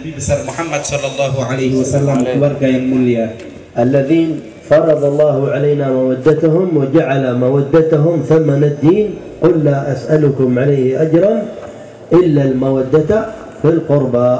Nabi besar Muhammad sallallahu alaihi wasallam keluarga yang mulia الذين فرض الله علينا مودتهم وجعل مودتهم ثمن الدين قل لا أسألكم عليه أجرا إلا المودة في القربى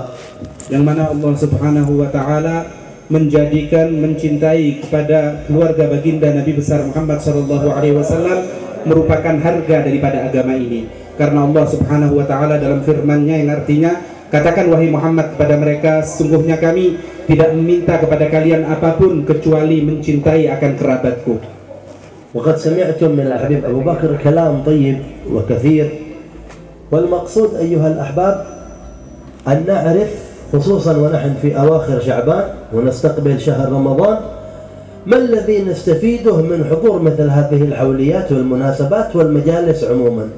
yang mana Allah Subhanahu wa taala menjadikan mencintai kepada keluarga baginda Nabi besar Muhammad sallallahu alaihi wasallam merupakan harga daripada agama ini karena Allah Subhanahu wa taala dalam firman-Nya yang artinya katakan wahai Muhammad kepada mereka sungguhnya kami tidak meminta kepada kalian apapun kecuali mencintai akan kerabatku وقد سمعتم من الحبيب أبو بكر كلام طيب وكثير والمقصود أيها الأحباب أن نعرف خصوصا ونحن في أواخر شعبان ونستقبل شهر رمضان ما الذي نستفيده من حضور مثل هذه الحوليات والمناسبات والمجالس عموما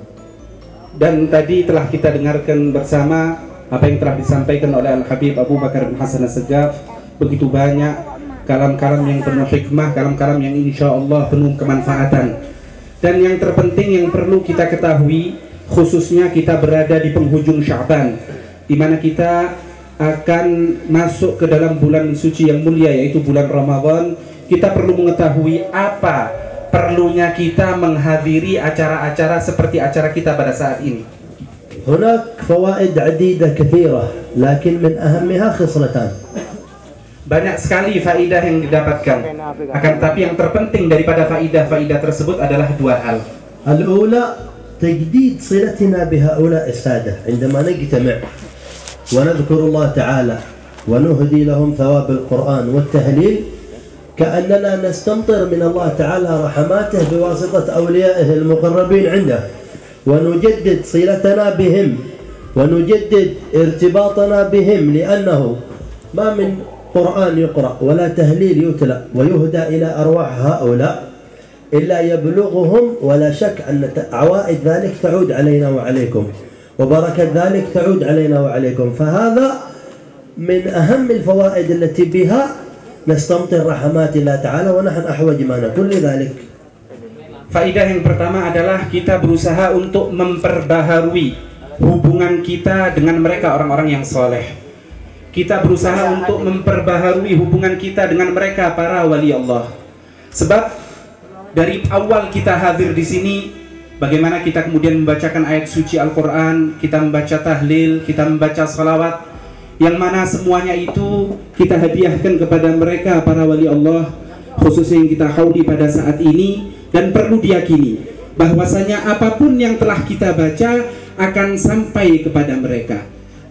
dan tadi telah kita dengarkan bersama apa yang telah disampaikan oleh Al Habib Abu Bakar bin Hasan Segaf begitu banyak kalam-kalam yang penuh hikmah kalam-kalam yang insya Allah penuh kemanfaatan. Dan yang terpenting yang perlu kita ketahui khususnya kita berada di penghujung Syaban di mana kita akan masuk ke dalam bulan suci yang mulia yaitu bulan Ramadan. Kita perlu mengetahui apa perlunya kita menghadiri acara-acara seperti acara kita pada saat ini هناك فوائد عديدة كثيرة لكن من أهمها خصلتان. Banyak sekali faidah yang didapatkan. Akan tapi yang terpenting daripada faidah-faidah tersebut adalah dua hal. الأولى تجديد صلتنا بهؤلاء السادة عندما نجتمع ونذكر الله تعالى ونهدي لهم ثواب القرآن والتهليل كأننا نستمطر من الله تعالى رحماته بواسطة أوليائه المقربين عنده ونجدد صلتنا بهم ونجدد ارتباطنا بهم لأنه ما من قرآن يقرأ ولا تهليل يتلى ويهدى إلى أرواح هؤلاء إلا يبلغهم ولا شك أن عوائد ذلك تعود علينا وعليكم وبركة ذلك تعود علينا وعليكم. فهذا من أهم الفوائد التي بها نستمطر رحمات الله تعالى ونحن أحوج ما نكون لذلك. Faidah yang pertama adalah kita berusaha untuk memperbaharui hubungan kita dengan mereka orang-orang yang soleh. Kita berusaha untuk memperbaharui hubungan kita dengan mereka para wali Allah. Sebab dari awal kita hadir di sini, bagaimana kita kemudian membacakan ayat suci Al-Quran, kita membaca tahlil, kita membaca salawat, yang mana semuanya itu kita hadiahkan kepada mereka para wali Allah, khususnya yang kita hauli pada saat ini, dan perlu diyakini bahwasanya apa pun yang telah kita baca akan sampai kepada mereka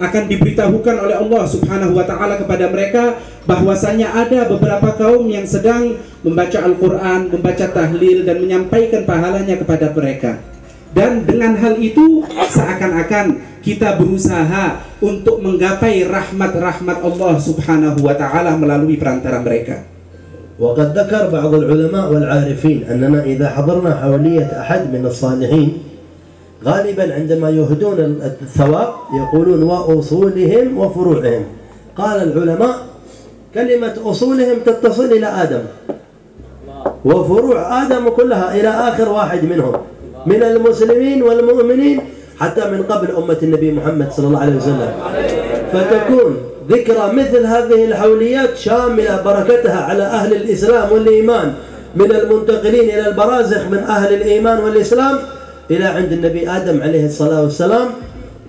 akan diberitahukan oleh Allah Subhanahu wa taala kepada mereka bahwasanya ada beberapa kaum yang sedang membaca Al-Qur'an, membaca tahlil dan menyampaikan pahalanya kepada mereka. Dan dengan hal itu seakan-akan kita berusaha untuk menggapai rahmat-rahmat Allah Subhanahu wa taala melalui perantara mereka. وقد ذكر بعض العلماء والعارفين أننا إذا حضرنا حولية أحد من الصالحين غالبا عندما يهدون الثواب يقولون وأصولهم وفروعهم. قال العلماء كلمة أصولهم تتصل إلى آدم. وفروع آدم كلها إلى آخر واحد منهم من المسلمين والمؤمنين حتى من قبل أمة النبي محمد صلى الله عليه وسلم. فتكون ذكرى مثل هذه الحوليات شاملة بركتها على أهل الإسلام والإيمان من المنتقلين إلى البرازخ من أهل الإيمان والإسلام إلى عند النبي آدم عليه الصلاة والسلام.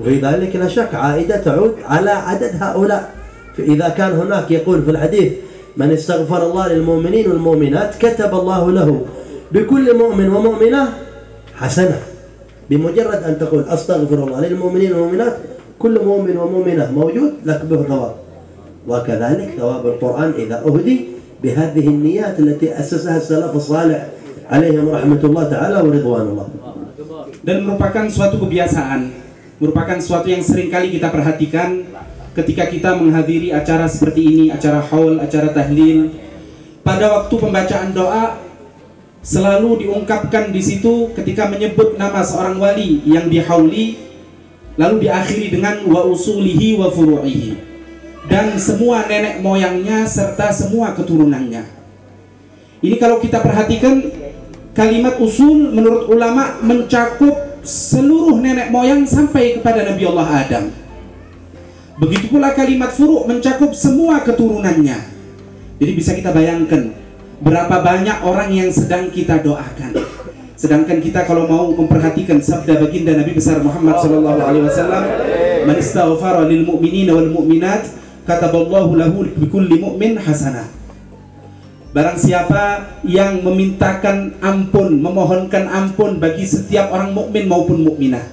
وفي ذلك لا شك عائدة تعود على عدد هؤلاء. فإذا كان هناك يقول في الحديث من استغفر الله للمؤمنين والمؤمنات كتب الله له بكل مؤمن ومؤمنة حسنة. بمجرد أن تقول أستغفر الله للمؤمنين والمؤمنات كل مؤمن ومؤمنة موجود لك به ثواب وكذلك ثواب القرآن إذا أهدي بهذه النيات التي أسسها السلف الصالح عليهم رحمة الله تعالى ورضوان الله dan merupakan suatu kebiasaan, merupakan suatu yang sering kali kita perhatikan ketika kita menghadiri acara seperti ini, acara haul, acara tahlil. Pada waktu pembacaan doa selalu diungkapkan di situ ketika menyebut nama seorang wali yang dihauli lalu diakhiri dengan wa usulihi wa furu'ihi dan semua nenek moyangnya serta semua keturunannya. Ini kalau kita perhatikan kalimat usul menurut ulama mencakup seluruh nenek moyang sampai kepada Nabi Allah Adam. Begitu pula kalimat furu mencakup semua keturunannya. Jadi bisa kita bayangkan berapa banyak orang yang sedang kita doakan. Sedangkan kita kalau mau memperhatikan sabda baginda Nabi besar Muhammad sallallahu alaihi wasallam, "Man istaghfara lil mu'minina wal mu'minat, kataballahu lahu bi kulli mu'min hasanah." Barang siapa yang memintakan ampun, memohonkan ampun bagi setiap orang mukmin maupun mukminah,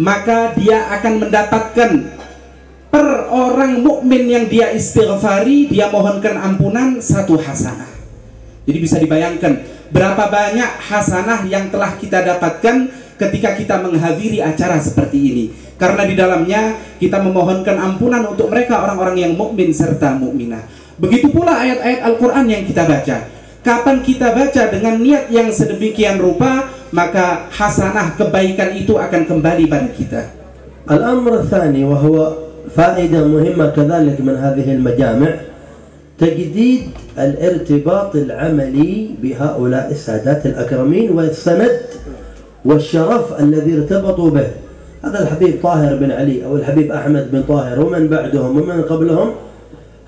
maka dia akan mendapatkan per orang mukmin yang dia istighfari, dia mohonkan ampunan satu hasanah. Jadi bisa dibayangkan berapa banyak hasanah yang telah kita dapatkan ketika kita menghadiri acara seperti ini? Karena di dalamnya kita memohonkan ampunan untuk mereka orang-orang yang mukmin serta mukminah. Begitu pula ayat-ayat Al-Qur'an yang kita baca. Kapan kita baca dengan niat yang sedemikian rupa maka hasanah kebaikan itu akan kembali pada kita. Al-amr Thani wa faedah muhimma kathalik min hadihil تجديد الارتباط العملي بهؤلاء السادات الأكرمين والسند والشرف الذي ارتبطوا به هذا الحبيب طاهر بن علي أو الحبيب أحمد بن طاهر ومن بعدهم ومن قبلهم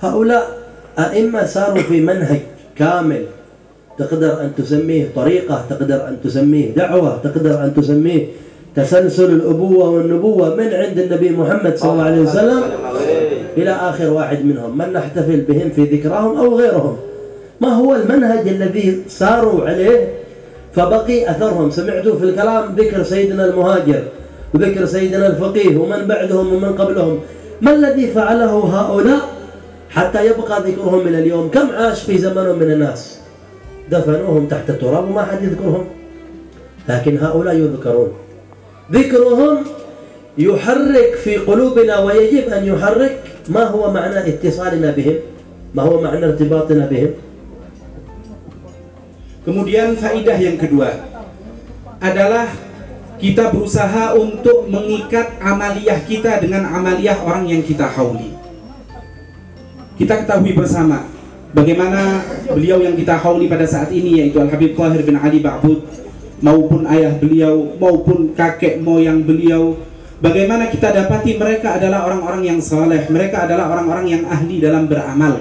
هؤلاء أئمة صاروا في منهج كامل تقدر أن تسميه طريقة تقدر أن تسميه دعوة تقدر أن تسميه تسلسل الأبوة والنبوة من عند النبي محمد صلى الله عليه وسلم إلى آخر واحد منهم من نحتفل بهم في ذكراهم أو غيرهم. ما هو المنهج الذي ساروا عليه؟ فبقي أثرهم. سمعتوا في الكلام ذكر سيدنا المهاجر وذكر سيدنا الفقيه ومن بعدهم ومن قبلهم. ما الذي فعله هؤلاء حتى يبقى ذكرهم من اليوم؟ كم عاش في زمنهم من الناس؟ دفنوهم تحت التراب وما حد يذكرهم. لكن هؤلاء يذكرون. ذكرهم يحرك في قلوبنا ويجب أن يحرك ما هو معنى اتصالنا بهم ما هو معنى ارتباطنا بهم Kemudian faidah yang kedua adalah kita berusaha untuk mengikat amaliyah kita dengan amaliyah orang yang kita hauli. Kita ketahui bersama bagaimana beliau yang kita hauli pada saat ini yaitu Al Habib Tahir bin Ali Ba'bud maupun ayah beliau maupun kakek moyang beliau bagaimana kita dapati mereka adalah orang-orang yang saleh mereka adalah orang-orang yang ahli dalam beramal.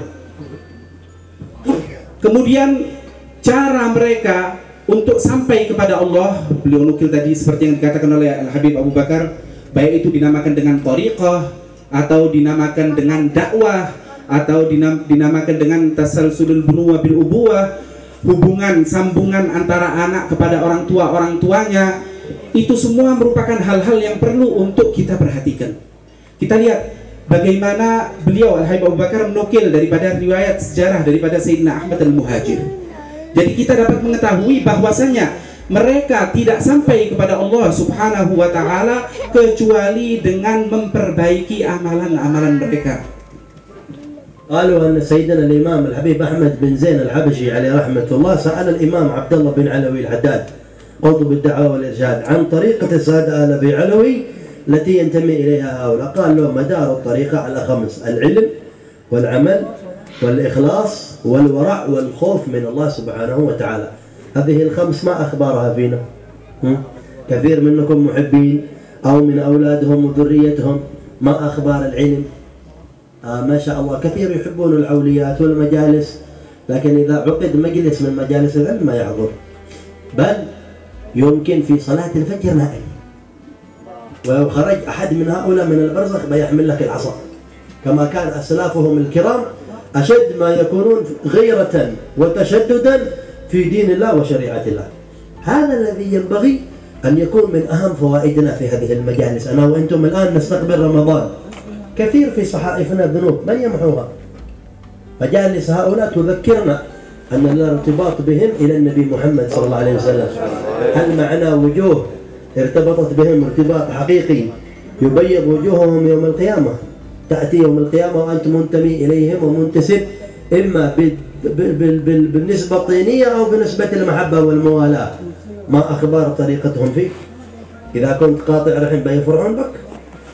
Kemudian cara mereka untuk sampai kepada Allah beliau nukil tadi seperti yang dikatakan oleh Al Habib Abu Bakar baik itu dinamakan dengan tariqah atau dinamakan dengan dakwah atau dinam, dinamakan dengan tasalsulul bunuwa bil ubuwah hubungan sambungan antara anak kepada orang tua orang tuanya itu semua merupakan hal-hal yang perlu untuk kita perhatikan. Kita lihat bagaimana beliau Al Habib Abu Bakar menukil daripada riwayat sejarah daripada Sayyidina Ahmad Al Muhajir. Jadi kita dapat mengetahui bahwasanya mereka tidak sampai kepada Allah Subhanahu wa taala kecuali dengan memperbaiki amalan-amalan mereka. قالوا أن سيدنا الإمام الحبيب أحمد بن زين الحبشي عليه رحمة الله سأل الإمام عبد الله بن علوي الحداد قطب الدعوة والإرشاد عن طريقة السادة آل أبي علوي التي ينتمي إليها هؤلاء. قال له مدار الطريقة على خمس العلم والعمل والإخلاص والورع والخوف من الله سبحانه وتعالى. هذه الخمس ما أخبارها فينا؟ كثير منكم محبين أو من أولادهم وذريتهم. ما أخبار العلم؟ آه ما شاء الله. كثير يحبون العوليات والمجالس لكن إذا عقد مجلس من مجالس العلم ما يحضر بل يمكن في صلاة الفجر نائم ولو خرج أحد من هؤلاء من البرزخ بيحمل لك العصا. كما كان أسلافهم الكرام أشد ما يكونون غيرة وتشددا في دين الله وشريعة الله. هذا الذي ينبغي أن يكون من أهم فوائدنا في هذه المجالس. أنا وأنتم الآن نستقبل رمضان. كثير في صحائفنا ذنوب من يمحوها؟ مجالس هؤلاء تذكرنا. أن الارتباط بهم إلى النبي محمد صلى الله عليه وسلم. هل معنا وجوه ارتبطت بهم ارتباط حقيقي يبيض وجوههم يوم القيامة؟ تأتي يوم القيامة وأنت منتمي إليهم ومنتسب إما بالنسبة الطينية أو بنسبة المحبة والموالاة. ما أخبار طريقتهم فيك؟ إذا كنت قاطع رحم بيفرحون بك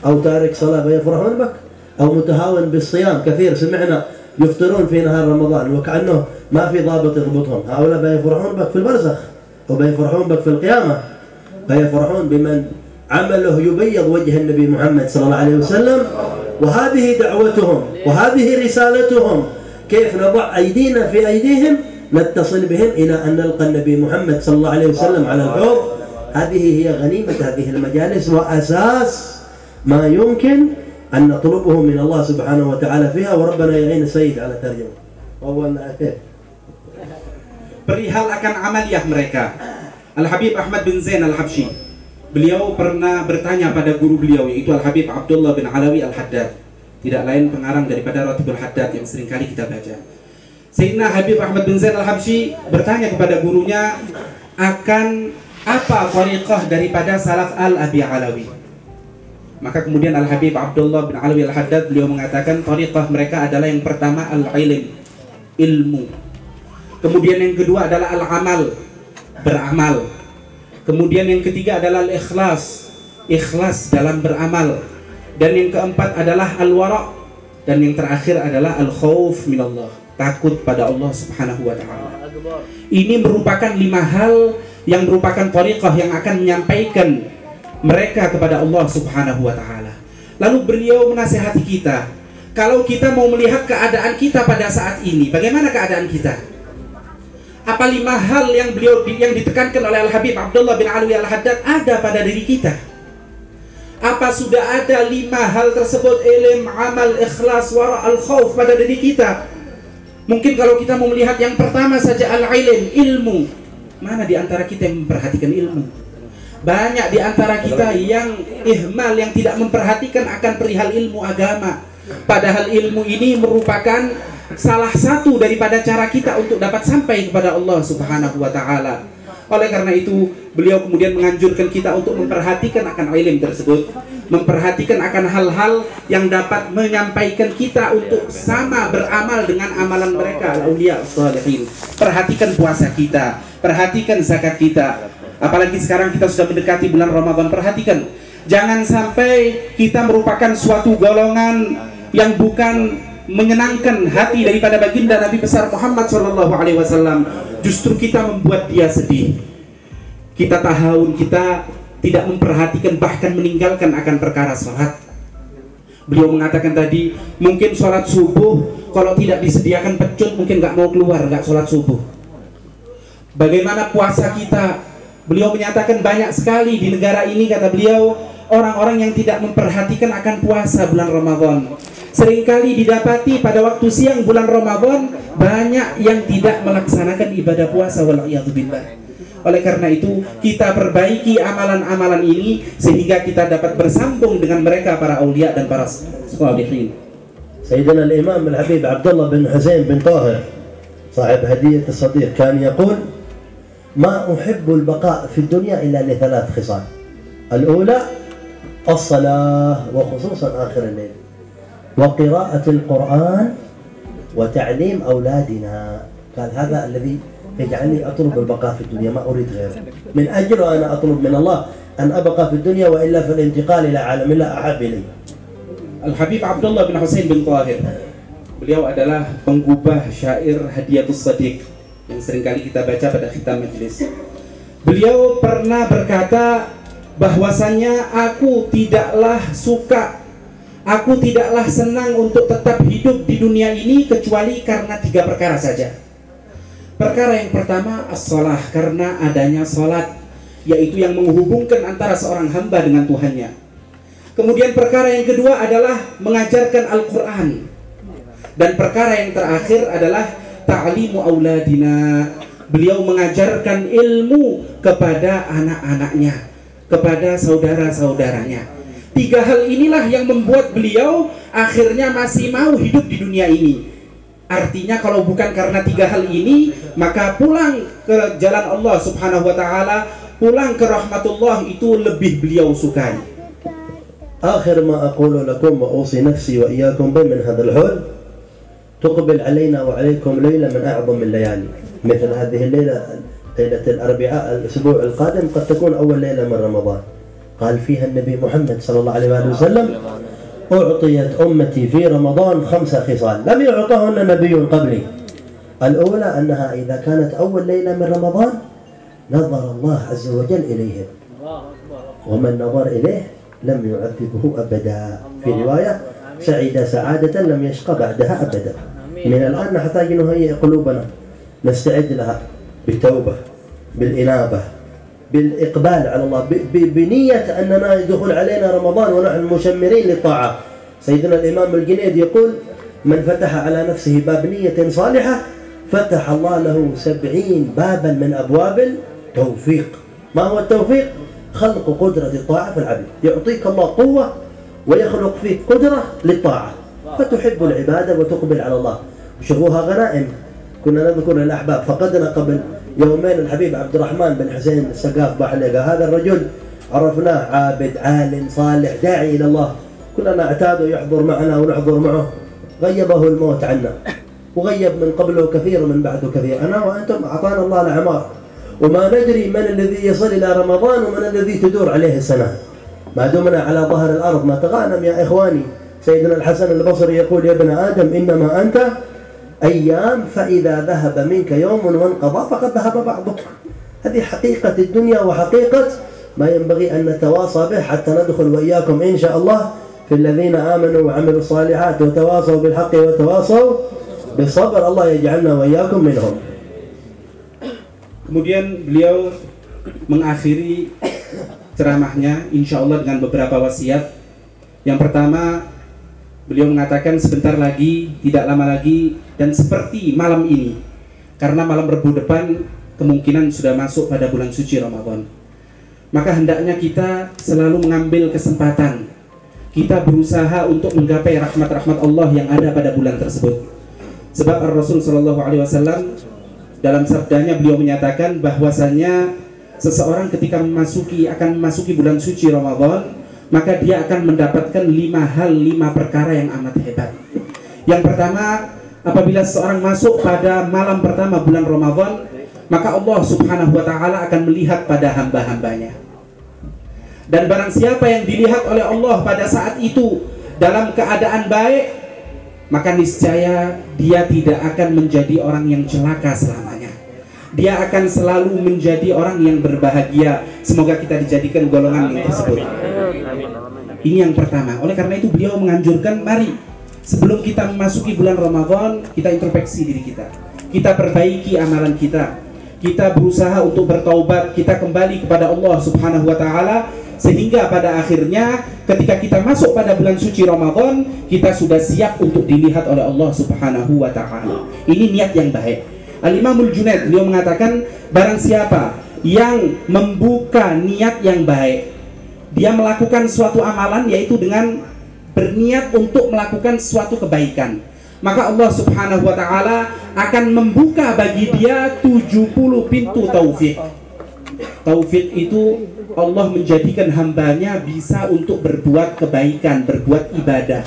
أو تارك صلاة بيفرحون بك أو متهاون بالصيام. كثير سمعنا يفطرون في نهار رمضان وكأنه ما في ضابط يضبطهم. هؤلاء بيفرحون بك في البرزخ وبيفرحون بك في القيامة. بيفرحون بمن عمله يبيض وجه النبي محمد صلى الله عليه وسلم. وهذه دعوتهم وهذه رسالتهم. كيف نضع أيدينا في أيديهم؟ نتصل بهم إلى أن نلقى النبي محمد صلى الله عليه وسلم على الحوض. هذه هي غنيمة هذه المجالس وأساس ما يمكن أن نطلبه من الله سبحانه وتعالى فيها. وربنا يعين السيد على ترجمة أولنا perihal akan amaliyah mereka. Al Habib Ahmad bin Zain Al Habsyi. Beliau pernah bertanya pada guru beliau yaitu Al Habib Abdullah bin Alawi Al Haddad. Tidak lain pengarang daripada Ratibul Haddad yang sering kali kita baca. Sayyidina Habib Ahmad bin Zain Al Habsyi bertanya kepada gurunya akan apa tariqah daripada salaf Al Abi Alawi. Maka kemudian Al Habib Abdullah bin Alawi Al Haddad beliau mengatakan tariqah mereka adalah yang pertama al ilm, ilmu. Kemudian yang kedua adalah al-amal, beramal. Kemudian yang ketiga adalah al-ikhlas, ikhlas dalam beramal. Dan yang keempat adalah al-wara dan yang terakhir adalah al-khauf minallah, takut pada Allah Subhanahu wa taala. Ini merupakan lima hal yang merupakan tariqah yang akan menyampaikan mereka kepada Allah Subhanahu wa taala. Lalu beliau menasihati kita, kalau kita mau melihat keadaan kita pada saat ini, bagaimana keadaan kita? Apa lima hal yang beliau yang ditekankan oleh Al Habib Abdullah bin Alwi Al Haddad ada pada diri kita? Apa sudah ada lima hal tersebut ilm, amal, ikhlas, wara, al khauf pada diri kita? Mungkin kalau kita mau melihat yang pertama saja al ilm, ilmu. Mana di antara kita yang memperhatikan ilmu? Banyak di antara kita yang ihmal yang tidak memperhatikan akan perihal ilmu agama. Padahal ilmu ini merupakan salah satu daripada cara kita untuk dapat sampai kepada Allah Subhanahu wa taala. Oleh karena itu, beliau kemudian menganjurkan kita untuk memperhatikan akan ilmu tersebut, memperhatikan akan hal-hal yang dapat menyampaikan kita untuk sama beramal dengan amalan mereka auliya salihin. Perhatikan puasa kita, perhatikan zakat kita. Apalagi sekarang kita sudah mendekati bulan Ramadan, perhatikan jangan sampai kita merupakan suatu golongan yang bukan menyenangkan hati daripada baginda Nabi besar Muhammad Shallallahu Alaihi Wasallam. Justru kita membuat dia sedih. Kita tahun kita tidak memperhatikan bahkan meninggalkan akan perkara sholat beliau mengatakan tadi mungkin sholat subuh kalau tidak disediakan pecut mungkin nggak mau keluar nggak sholat subuh. Bagaimana puasa kita? Beliau menyatakan banyak sekali di negara ini kata beliau orang-orang yang tidak memperhatikan akan puasa bulan Ramadan seringkali didapati pada waktu siang bulan Ramadan banyak yang tidak melaksanakan ibadah puasa billah. Oleh karena itu kita perbaiki amalan-amalan ini sehingga kita dapat bersambung dengan mereka para aulia dan para salihin. سيدنا الإمام الحبيب عبد الله بن حسين بن طاهر صاحب هدية الصديق كان يقول ما أحب البقاء في الدنيا إلا لثلاث خصال الأولى الصلاة وخصوصا آخر الليل وقراءة القرآن وتعليم أولادنا قال هذا الذي يجعلني أطلب البقاء في الدنيا ما أريد غيره من أجل أنا أطلب من الله أن أبقى في الدنيا وإلا في الانتقال إلى عالم الله أحب إلي Al-Habib Abdullah bin Husain bin Tahir Beliau adalah penggubah syair Hadiatus Sadiq Yang seringkali kita baca pada khitam majlis Beliau pernah berkata bahwasanya aku tidaklah suka Aku tidaklah senang untuk tetap hidup di dunia ini kecuali karena tiga perkara saja. Perkara yang pertama as-salah karena adanya salat yaitu yang menghubungkan antara seorang hamba dengan Tuhannya. Kemudian perkara yang kedua adalah mengajarkan Al-Qur'an. Dan perkara yang terakhir adalah ta'limu auladina. Beliau mengajarkan ilmu kepada anak-anaknya, kepada saudara-saudaranya. Tiga hal inilah yang membuat beliau akhirnya masih mau hidup di dunia ini. Artinya kalau bukan karena tiga hal ini, maka pulang ke jalan Allah Subhanahu wa taala, pulang ke rahmatullah itu lebih beliau sukai. آخر ما أقول لكم وأوصي نفسي وإياكم به من هذا الحول تقبل علينا وعليكم ليلة من أعظم الليالي مثل هذه الليلة ليلة الأربعاء الأسبوع القادم قد تكون أول ليلة من رمضان قال فيها النبي محمد صلى الله عليه وآله وسلم أعطيت أمتي في رمضان خمس خصال. لم يعطهن نبي قبلي. الأولى أنها إذا كانت أول ليلة من رمضان نظر الله عز وجل إليهم ومن نظر إليه لم يعذبه أبدا. في رواية سعيد سعادة لم يشقى بعدها أبدا. من الآن نحتاج نهيئ قلوبنا. نستعد لها بالتوبة بالإنابة بالإقبال على الله بنية أننا يدخل علينا رمضان ونحن مشمرين للطاعة. سيدنا الإمام الجنيد يقول من فتح على نفسه باب نية صالحة فتح الله له سبعين بابا من أبواب التوفيق. ما هو التوفيق؟ خلق قدرة الطاعة في العبد. يعطيك الله قوة ويخلق فيك قدرة للطاعة. فتحب العبادة وتقبل على الله. شوفوها غنائم. كنا نذكر للأحباب فقدنا قبل يومين الحبيب عبد الرحمن بن حسين السقاف بحلقة هذا الرجل عرفناه عابد عالم صالح داعي إلى الله. كنا نعتاد يحضر معنا ونحضر معه. غيبه الموت عنا. وغيب من قبله كثير من بعده كثير. أنا وأنتم أعطانا الله الأعمار. وما ندري من الذي يصل إلى رمضان ومن الذي تدور عليه السنة. ما دمنا على ظهر الأرض. ما تغانم يا إخواني. سيدنا الحسن البصري يقول يا ابن آدم إنما أنت أيام فإذا ذهب منك يوم وانقضى فقد ذهب بعضك. هذه حقيقة الدنيا وحقيقة ما ينبغي أن نتواصى به حتى ندخل وإياكم إن شاء الله في الذين آمنوا وعملوا الصالحات وتواصوا بالحق وتواصوا بالصبر. الله يجعلنا وإياكم منهم. Kemudian beliau mengakhiri ceramahnya insya Allah dengan beberapa wasiat. Yang pertama, beliau mengatakan sebentar lagi, tidak lama lagi, dan seperti malam ini, karena malam Rebu depan kemungkinan sudah masuk pada bulan suci Ramadan. Maka hendaknya kita selalu mengambil kesempatan. Kita berusaha untuk menggapai rahmat-rahmat Allah yang ada pada bulan tersebut. Sebab Rasul Shallallahu Alaihi Wasallam dalam sabdanya beliau menyatakan bahwasannya seseorang ketika memasuki akan memasuki bulan suci Ramadan maka dia akan mendapatkan lima hal lima perkara yang amat hebat yang pertama apabila seseorang masuk pada malam pertama bulan Ramadan maka Allah subhanahu wa ta'ala akan melihat pada hamba-hambanya dan barang siapa yang dilihat oleh Allah pada saat itu dalam keadaan baik maka niscaya dia tidak akan menjadi orang yang celaka selamanya. Dia akan selalu menjadi orang yang berbahagia. Semoga kita dijadikan golongan yang tersebut. Ini yang pertama. Oleh karena itu beliau menganjurkan mari sebelum kita memasuki bulan Ramadan kita introspeksi diri kita. Kita perbaiki amalan kita. Kita berusaha untuk bertaubat, kita kembali kepada Allah Subhanahu wa taala sehingga pada akhirnya ketika kita masuk pada bulan suci Ramadan kita sudah siap untuk dilihat oleh Allah Subhanahu wa taala. Ini niat yang baik. Al-Imamul Junaid beliau mengatakan barang siapa yang membuka niat yang baik dia melakukan suatu amalan yaitu dengan berniat untuk melakukan suatu kebaikan maka Allah Subhanahu wa taala akan membuka bagi dia 70 pintu taufik taufik itu Allah menjadikan hambanya bisa untuk berbuat kebaikan, berbuat ibadah.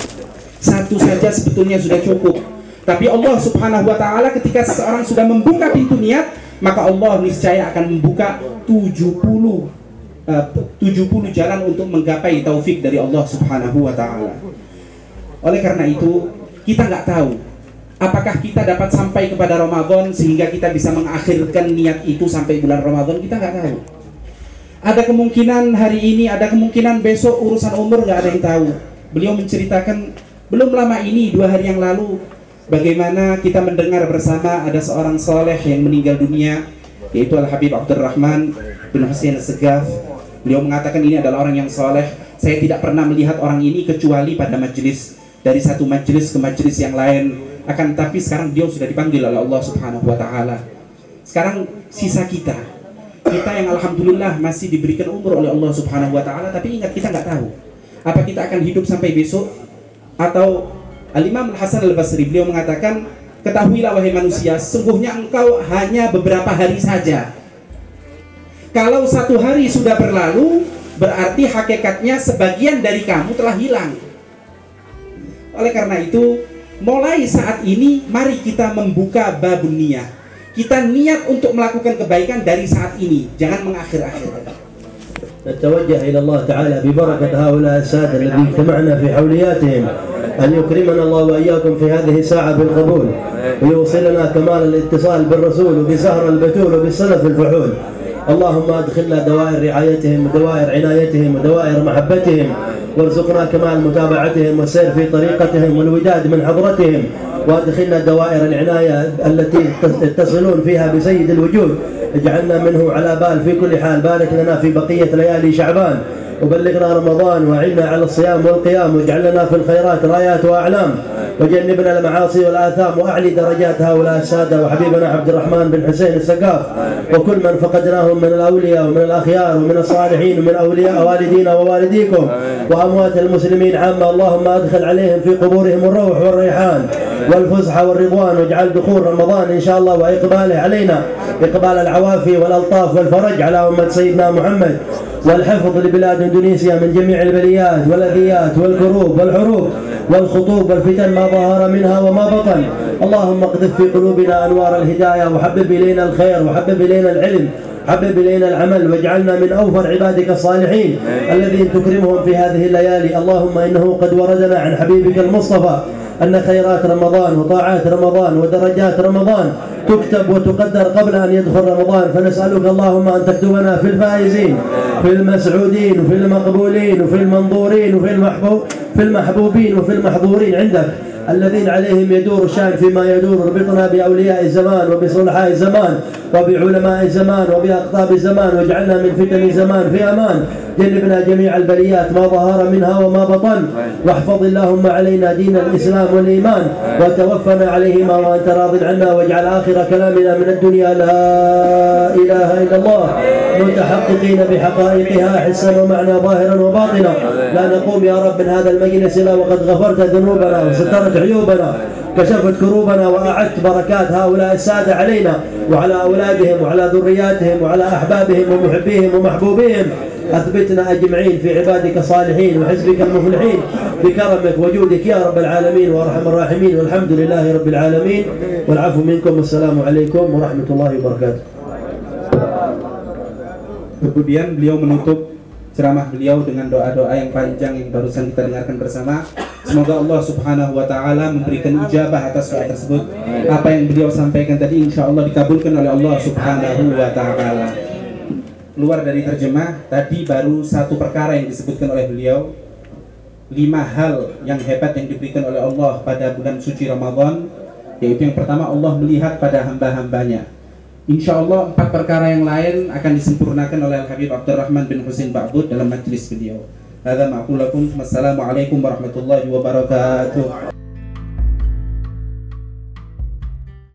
Satu saja sebetulnya sudah cukup. Tapi Allah Subhanahu wa taala ketika seseorang sudah membuka pintu niat, maka Allah niscaya akan membuka 70 uh, 70 jalan untuk menggapai taufik dari Allah Subhanahu wa taala. Oleh karena itu, kita nggak tahu apakah kita dapat sampai kepada Ramadan sehingga kita bisa mengakhirkan niat itu sampai bulan Ramadan, kita nggak tahu. Ada kemungkinan hari ini, ada kemungkinan besok urusan umur nggak ada yang tahu. Beliau menceritakan belum lama ini dua hari yang lalu bagaimana kita mendengar bersama ada seorang soleh yang meninggal dunia yaitu Al Habib Abdurrahman bin Husain Segaf. Beliau mengatakan ini adalah orang yang soleh. Saya tidak pernah melihat orang ini kecuali pada majelis dari satu majelis ke majelis yang lain. Akan tapi sekarang dia sudah dipanggil oleh Allah Subhanahu Wa Taala. Sekarang sisa kita, kita yang alhamdulillah masih diberikan umur oleh Allah Subhanahu wa taala tapi ingat kita nggak tahu apa kita akan hidup sampai besok atau Al-Imam Al-Hasan Al-Basri beliau mengatakan ketahuilah wahai manusia sungguhnya engkau hanya beberapa hari saja kalau satu hari sudah berlalu berarti hakikatnya sebagian dari kamu telah hilang oleh karena itu mulai saat ini mari kita membuka babun niyah kita niat untuk melakukan kebaikan dari saat ini jangan mengakhir-akhir نتوجه إلى الله تعالى ببركة هؤلاء السادة الذين اجتمعنا في حولياتهم أن يكرمنا الله وإياكم في هذه الساعة بالقبول ويوصلنا كمال الاتصال بالرسول وبسهر البتول وبالسلف الفحول. اللهم أدخلنا دوائر رعايتهم ودوائر عنايتهم ودوائر محبتهم. وارزقنا كمال متابعتهم والسير في طريقتهم والوداد من حضرتهم. وأدخلنا دوائر العناية التي يتصلون فيها بسيد الوجود. اجعلنا منه على بال في كل حال. بارك لنا في بقية ليالي شعبان. وبلغنا رمضان وعنا على الصيام والقيام واجعل لنا في الخيرات رايات وأعلام. وجنبنا المعاصي والآثام وأعلي درجات هؤلاء السادة وحبيبنا عبد الرحمن بن حسين السقاف. وكل من فقدناهم من الأولياء ومن الأخيار ومن الصالحين ومن أولياء والدينا ووالديكم. وأموات المسلمين عامة اللهم أدخل عليهم في قبورهم الروح والريحان. والفسحه والرضوان واجعل دخول رمضان إن شاء الله وإقباله علينا. إقبال العوافي والألطاف والفرج على أمة سيدنا محمد. والحفظ لبلاد إندونيسيا من جميع البليات والأذيات والكروب والحروب والخطوب والفتن ما ظهر منها وما بطن. اللهم اقذف في قلوبنا أنوار الهداية وحبب إلينا الخير وحبب إلينا العلم. حبب إلينا العمل واجعلنا من أوفر عبادك الصالحين الذين تكرمهم في هذه الليالي. اللهم إنه قد وردنا عن حبيبك المصطفى. أن خيرات رمضان وطاعات رمضان ودرجات رمضان تكتب وتقدر قبل أن يدخل رمضان. فنسألك اللهم أن تكتبنا في الفائزين في المسعودين وفي المقبولين وفي المنظورين وفي المحبوب في المحبوبين وفي المحظورين عندك. الذين عليهم يدور الشأن فيما يدور اربطنا بأولياء الزمان وبصلحاء الزمان وبعلماء الزمان وبأقطاب الزمان. واجعلنا من فتن الزمان في أمان. جنبنا جميع البليات ما ظهر منها وما بطن. واحفظ اللهم علينا دين الإسلام والإيمان وتوفنا عليهما وانت راض عنا واجعل آخر كلامنا من الدنيا لا إله إلا الله. متحققين بحقائقها حسا ومعنى ظاهرا وباطنا. لا نقوم يا رب من هذا المجلس إلا وقد غفرت ذنوبنا وسترت عيوبنا كشفت كروبنا وأعدت بركات هؤلاء السادة علينا وعلى أولادهم وعلى ذرياتهم وعلى أحبابهم ومحبيهم ومحبوبيهم. اثبتنا اجمعين في عبادك الصالحين وحزبك المفلحين بكرمك وجودك يا رب العالمين وارحم الراحمين والحمد لله رب العالمين والعفو منكم والسلام عليكم ورحمه الله وبركاته. Kemudian beliau menutup ceramah beliau dengan doa-doa yang panjang yang barusan kita dengarkan bersama. Semoga Allah Subhanahu wa taala memberikan ijabah atas doa tersebut. Apa yang beliau sampaikan tadi insya Allah dikabulkan oleh Allah Subhanahu wa taala. Keluar dari terjemah, tadi baru satu perkara yang disebutkan oleh beliau. Lima hal yang hebat yang diberikan oleh Allah pada bulan suci Ramadan, yaitu yang pertama Allah melihat pada hamba-hambanya. Insya Allah empat perkara yang lain akan disempurnakan oleh Al-Habib Abdurrahman bin Husain Ba'bud dalam majlis beliau. Wassalamualaikum warahmatullahi wabarakatuh.